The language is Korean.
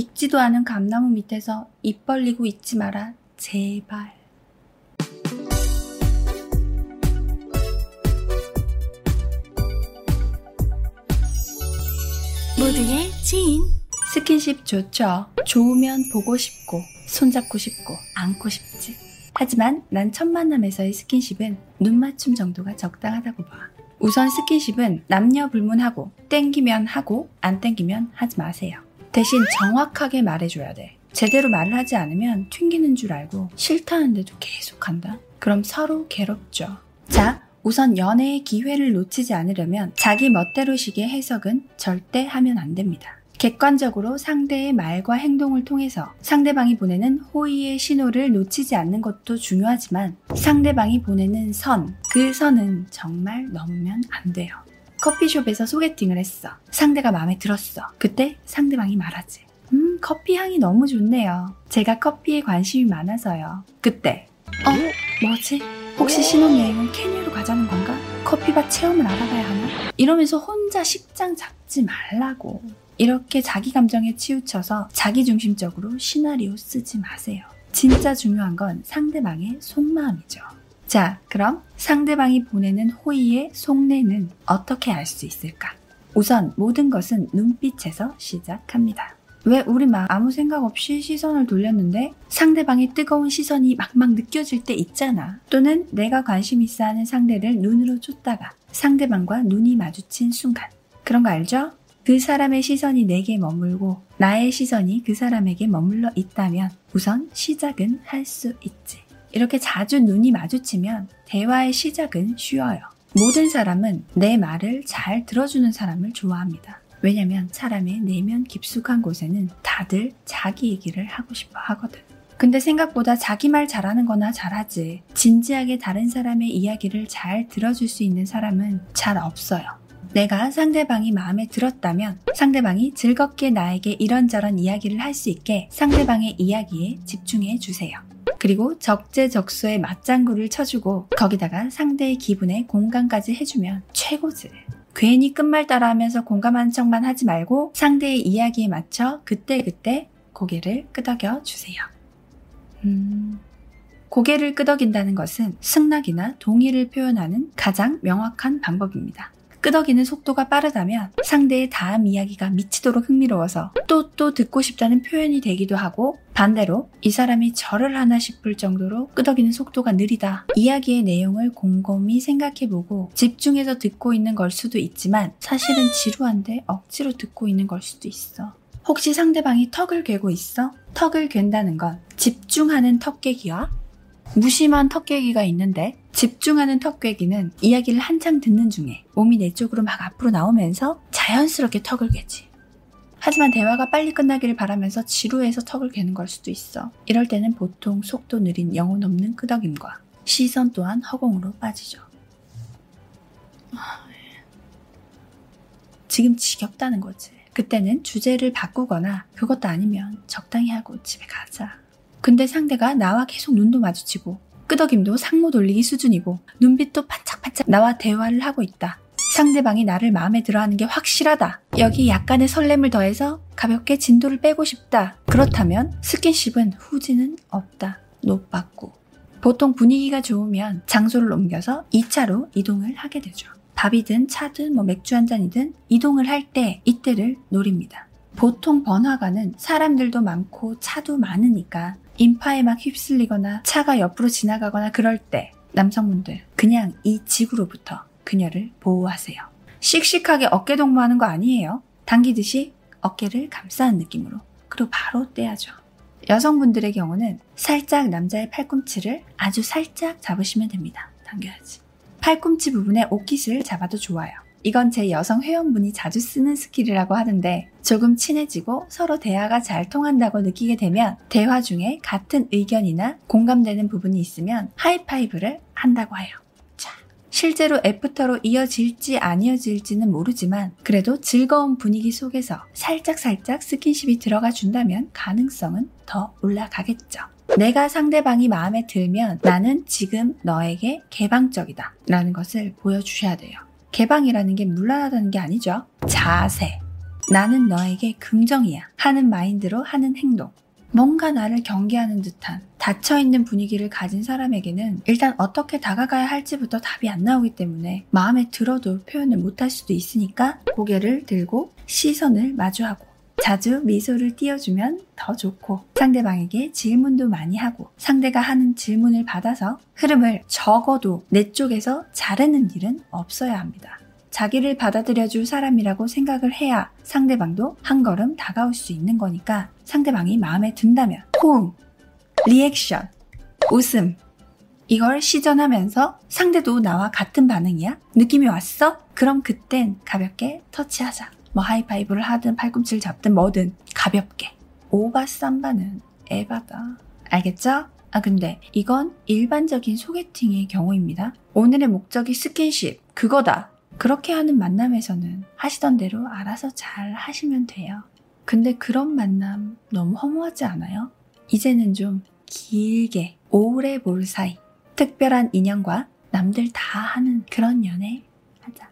익지도 않은 감나무 밑에서 입 벌리고 있지 마라. 제발. 모두의 지인. 스킨십 좋죠. 좋으면 보고 싶고, 손잡고 싶고, 안고 싶지. 하지만 난 첫 만남에서의 스킨십은 눈 맞춤 정도가 적당하다고 봐. 우선 스킨십은 남녀 불문하고, 땡기면 하고, 안 땡기면 하지 마세요. 대신 정확하게 말해줘야 돼. 제대로 말을 하지 않으면 튕기는 줄 알고 싫다는데도 계속 한다? 그럼 서로 괴롭죠. 자, 우선 연애의 기회를 놓치지 않으려면 자기 멋대로식의 해석은 절대 하면 안 됩니다. 객관적으로 상대의 말과 행동을 통해서 상대방이 보내는 호의의 신호를 놓치지 않는 것도 중요하지만 상대방이 보내는 선, 그 선은 정말 넘으면 안 돼요. 커피숍에서 소개팅을 했어. 상대가 마음에 들었어. 그때 상대방이 말하지. 음, 커피 향이 너무 좋네요. 제가 커피에 관심이 많아서요. 그때, 어, 뭐지? 혹시 신혼여행은 케냐로 가자는 건가? 커피밭 체험을 알아봐야 하나? 이러면서 혼자 식장 잡지 말라고. 이렇게 자기 감정에 치우쳐서 자기중심적으로 시나리오 쓰지 마세요. 진짜 중요한 건 상대방의 속마음이죠. 자, 그럼 상대방이 보내는 호의의 속내는 어떻게 알 수 있을까? 우선 모든 것은 눈빛에서 시작합니다. 왜 우리 막 아무 생각 없이 시선을 돌렸는데 상대방의 뜨거운 시선이 막막 느껴질 때 있잖아. 또는 내가 관심 있어 하는 상대를 눈으로 쫓다가 상대방과 눈이 마주친 순간. 그런 거 알죠? 그 사람의 시선이 내게 머물고 나의 시선이 그 사람에게 머물러 있다면 우선 시작은 할 수 있지. 이렇게 자주 눈이 마주치면 대화의 시작은 쉬워요. 모든 사람은 내 말을 잘 들어주는 사람을 좋아합니다. 왜냐면 사람의 내면 깊숙한 곳에는 다들 자기 얘기를 하고 싶어 하거든. 근데 생각보다 자기 말 잘하는 거나 잘하지. 진지하게 다른 사람의 이야기를 잘 들어줄 수 있는 사람은 잘 없어요. 내가 상대방이 마음에 들었다면 상대방이 즐겁게 나에게 이런저런 이야기를 할 수 있게 상대방의 이야기에 집중해 주세요. 그리고 적재적소에 맞장구를 쳐주고 거기다가 상대의 기분에 공감까지 해주면 최고지. 괜히 끝말 따라 하면서 공감하는 척만 하지 말고 상대의 이야기에 맞춰 그때그때 고개를 끄덕여 주세요. 음... 고개를 끄덕인다는 것은 승낙이나 동의를 표현하는 가장 명확한 방법입니다. 끄덕이는 속도가 빠르다면 상대의 다음 이야기가 미치도록 흥미로워서 또또 듣고 싶다는 표현이 되기도 하고 반대로 이 사람이 절을 하나 싶을 정도로 끄덕이는 속도가 느리다. 이야기의 내용을 곰곰이 생각해보고 집중해서 듣고 있는 걸 수도 있지만 사실은 지루한데 억지로 듣고 있는 걸 수도 있어. 혹시 상대방이 턱을 괴고 있어? 턱을 괸다는 건 집중하는 턱깨기와 무심한 턱깨기가 있는데 집중하는 턱꿰기는 이야기를 한창 듣는 중에 몸이 내 쪽으로 막 앞으로 나오면서 자연스럽게 턱을 괴지. 하지만 대화가 빨리 끝나기를 바라면서 지루해서 턱을 괴는 걸 수도 있어. 이럴 때는 보통 속도 느린 영혼 없는 끄덕임과 시선 또한 허공으로 빠지죠. 지금 지겹다는 거지. 그때는 주제를 바꾸거나 그것도 아니면 적당히 하고 집에 가자. 근데 상대가 나와 계속 눈도 마주치고 끄덕임도 상모 돌리기 수준이고 눈빛도 반짝반짝 나와 대화를 하고 있다. 상대방이 나를 마음에 들어 하는 게 확실하다. 여기 약간의 설렘을 더해서 가볍게 진도를 빼고 싶다. 그렇다면 스킨십은 후지는 없다. 노받고. 보통 분위기가 좋으면 장소를 옮겨서 2차로 이동을 하게 되죠. 밥이든 차든 뭐 맥주 한 잔이든 이동을 할 때 이때를 노립니다. 보통 번화가는 사람들도 많고 차도 많으니까 인파에 막 휩쓸리거나 차가 옆으로 지나가거나 그럴 때 남성분들 그냥 이 지구로부터 그녀를 보호하세요. 씩씩하게 어깨 동무하는 거 아니에요. 당기듯이 어깨를 감싸는 느낌으로. 그리고 바로 떼야죠. 여성분들의 경우는 살짝 남자의 팔꿈치를 아주 살짝 잡으시면 됩니다. 당겨야지. 팔꿈치 부분에 옷깃을 잡아도 좋아요. 이건 제 여성 회원분이 자주 쓰는 스킬이라고 하는데 조금 친해지고 서로 대화가 잘 통한다고 느끼게 되면 대화 중에 같은 의견이나 공감되는 부분이 있으면 하이파이브를 한다고 해요. 자, 실제로 애프터로 이어질지 안 이어질지는 모르지만 그래도 즐거운 분위기 속에서 살짝살짝 스킨십이 들어가 준다면 가능성은 더 올라가겠죠. 내가 상대방이 마음에 들면 나는 지금 너에게 개방적이다 라는 것을 보여주셔야 돼요. 개방이라는 게 문란하다는 게 아니죠. 자세. 나는 너에게 긍정이야 하는 마인드로 하는 행동. 뭔가 나를 경계하는 듯한 닫혀있는 분위기를 가진 사람에게는 일단 어떻게 다가가야 할지부터 답이 안 나오기 때문에 마음에 들어도 표현을 못할 수도 있으니까 고개를 들고 시선을 마주하고 자주 미소를 띄워주면 더 좋고 상대방에게 질문도 많이 하고 상대가 하는 질문을 받아서 흐름을 적어도 내 쪽에서 자르는 일은 없어야 합니다. 자기를 받아들여줄 사람이라고 생각을 해야 상대방도 한 걸음 다가올 수 있는 거니까 상대방이 마음에 든다면 호응, 리액션, 웃음 이걸 시전하면서 상대도 나와 같은 반응이야? 느낌이 왔어? 그럼 그땐 가볍게 터치하자. 뭐 하이파이브를 하든 팔꿈치를 잡든 뭐든 가볍게. 오바 삼바는 에바다. 알겠죠? 아 근데 이건 일반적인 소개팅의 경우입니다. 오늘의 목적이 스킨십 그거다. 그렇게 하는 만남에서는 하시던 대로 알아서 잘 하시면 돼요. 근데 그런 만남 너무 허무하지 않아요? 이제는 좀 길게 오래 볼 사이 특별한 인연과 남들 다 하는 그런 연애 하자.